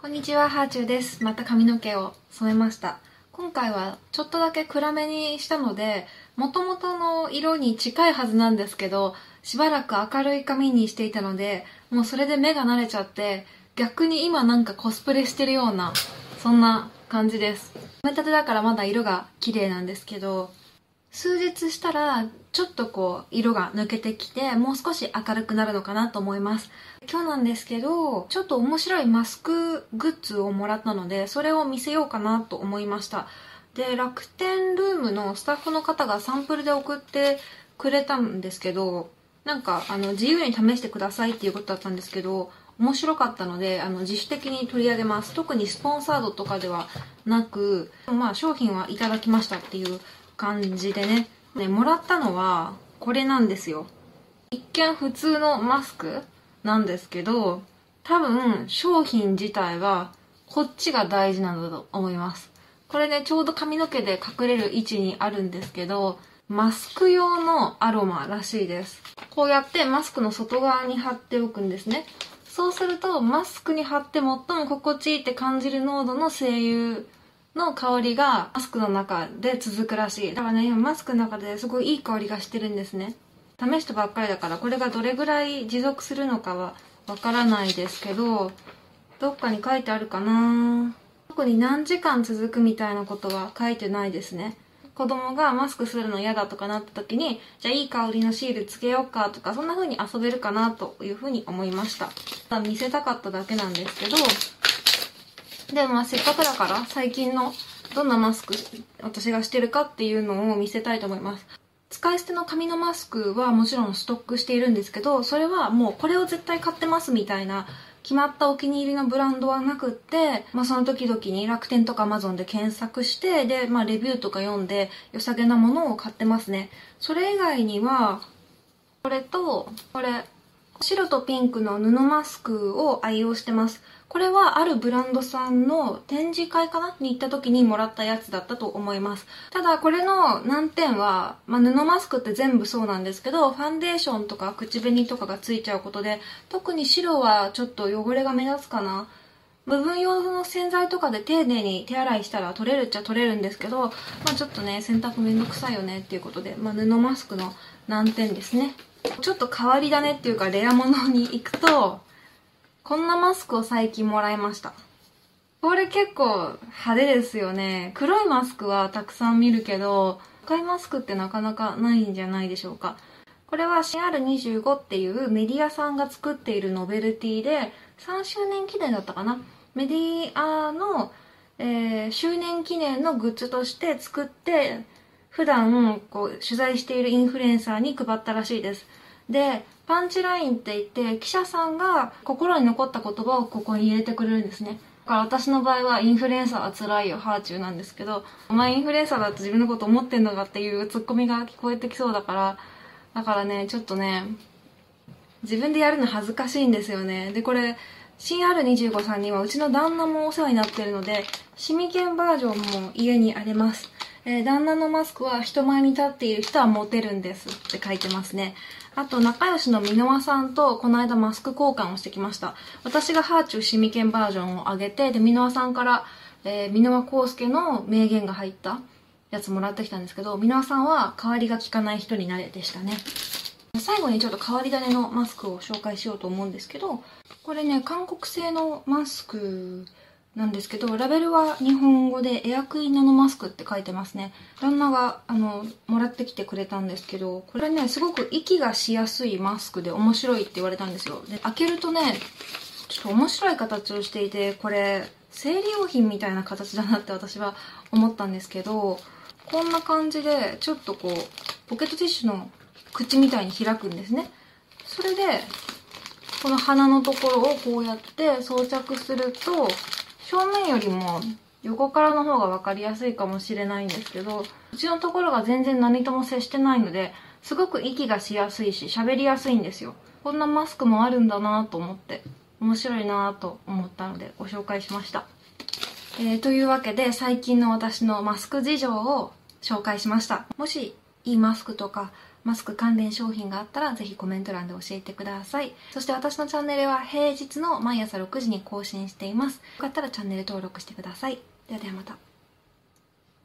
こんにちは、ハーチューです。また髪の毛を染めました。今回はちょっとだけ暗めにしたので、元々の色に近いはずなんですけど、しばらく明るい髪にしていたので、もうそれで目が慣れちゃって、逆に今なんかコスプレしてるような、そんな感じです。染めたてだからまだ色が綺麗なんですけど、数日したらちょっとこう色が抜けてきてもう少し明るくなるのかなと思います。今日なんですけどちょっと面白いマスクグッズをもらったのでそれを見せようかなと思いました。で楽天ルームのスタッフの方がサンプルで送ってくれたんですけどなんかあの自由に試してくださいっていうことだったんですけど面白かったのであの自主的に取り上げます。特にスポンサードとかではなくまあ商品はいただきましたっていう感じでね。ねもらったのはこれなんですよ。一見普通のマスクなんですけど多分商品自体はこっちが大事なんだと思います。これねちょうど髪の毛で隠れる位置にあるんですけどマスク用のアロマらしいです。こうやってマスクの外側に貼っておくんですね。そうするとマスクに貼って最も心地いいって感じる濃度の精油の香りがマスクの中で続くらしい。だからね今マスクの中ですごいいい香りがしてるんですね。試したばっかりだからこれがどれぐらい持続するのかはわからないですけどどっかに書いてあるかな。特に何時間続くみたいなことは書いてないですね。子供がマスクするの嫌だとかなった時にじゃあいい香りのシールつけようかとかそんな風に遊べるかなという風に思いました。見せたかっただけなんですけどでまあせっかくだから最近のどんなマスク私がしてるかっていうのを見せたいと思います。使い捨ての紙のマスクはもちろんストックしているんですけどそれはもうこれを絶対買ってますみたいな決まったお気に入りのブランドはなくって、まあ、その時々に楽天とか Amazon で検索してで、まあ、レビューとか読んで良さげなものを買ってますね。それ以外にはこれとこれ白とピンクの布マスクを愛用してます。これはあるブランドさんの展示会かなに行った時にもらったやつだったと思います。ただこれの難点は、まあ、布マスクって全部そうなんですけどファンデーションとか口紅とかがついちゃうことで特に白はちょっと汚れが目立つかな。部分用の洗剤とかで丁寧に手洗いしたら取れるっちゃ取れるんですけど、まあ、ちょっとね洗濯めんどくさいよねっていうことで、まあ、布マスクの難点ですね。ちょっと変わり種っていうかレアものに行くとこんなマスクを最近もらいました。これ結構派手ですよね。黒いマスクはたくさん見るけど赤いマスクってなかなかないんじゃないでしょうか。これは CR25 っていうメディアさんが作っているノベルティで3周年記念だったかな。メディアの、えー、周年記念のグッズとして作って普段こう取材しているインフルエンサーに配ったらしいです。でパンチラインって言って記者さんが心に残った言葉をここに入れてくれるんですね。だから私の場合はインフルエンサーは辛いよハーチューなんですけどお前インフルエンサーだと自分のこと思ってんのかっていうツッコミが聞こえてきそうだからだからねちょっとね自分でやるの恥ずかしいんですよね。でこれ新 R25 さんにはうちの旦那もお世話になってるのでシミケンバージョンも家にあります。えー、旦那のマスクは人前に立っている人はモテるんですって書いてますね。あと、仲良しの箕輪さんとこの間マスク交換をしてきました。私がハーチューシミケンバージョンを上げて、で、箕輪さんから、えー、箕輪康介の名言が入ったやつもらってきたんですけど、箕輪さんは代わりが効かない人になれでしたね。最後にちょっと変わり種のマスクを紹介しようと思うんですけど、これね、韓国製のマスクなんですけどラベルは日本語でエアクイーンナノマスクって書いてますね。旦那があのもらってきてくれたんですけどこれねすごく息がしやすいマスクで面白いって言われたんですよ。で開けるとねちょっと面白い形をしていてこれ生理用品みたいな形だなって私は思ったんですけどこんな感じでちょっとこうポケットティッシュの口みたいに開くんですね。それでこの鼻のところをこうやって装着すると正面よりも横からの方が分かりやすいかもしれないんですけどうちのところが全然何とも接してないのですごく息がしやすいし喋りやすいんですよ。こんなマスクもあるんだなと思って面白いなと思ったのでご紹介しました、えー、というわけで最近の私のマスク事情を紹介しました。もしいいマスクとかマスク関連商品があったらぜひコメント欄で教えてください。そして私のチャンネルは平日の毎朝6時に更新しています。よかったらチャンネル登録してください。ではではまた。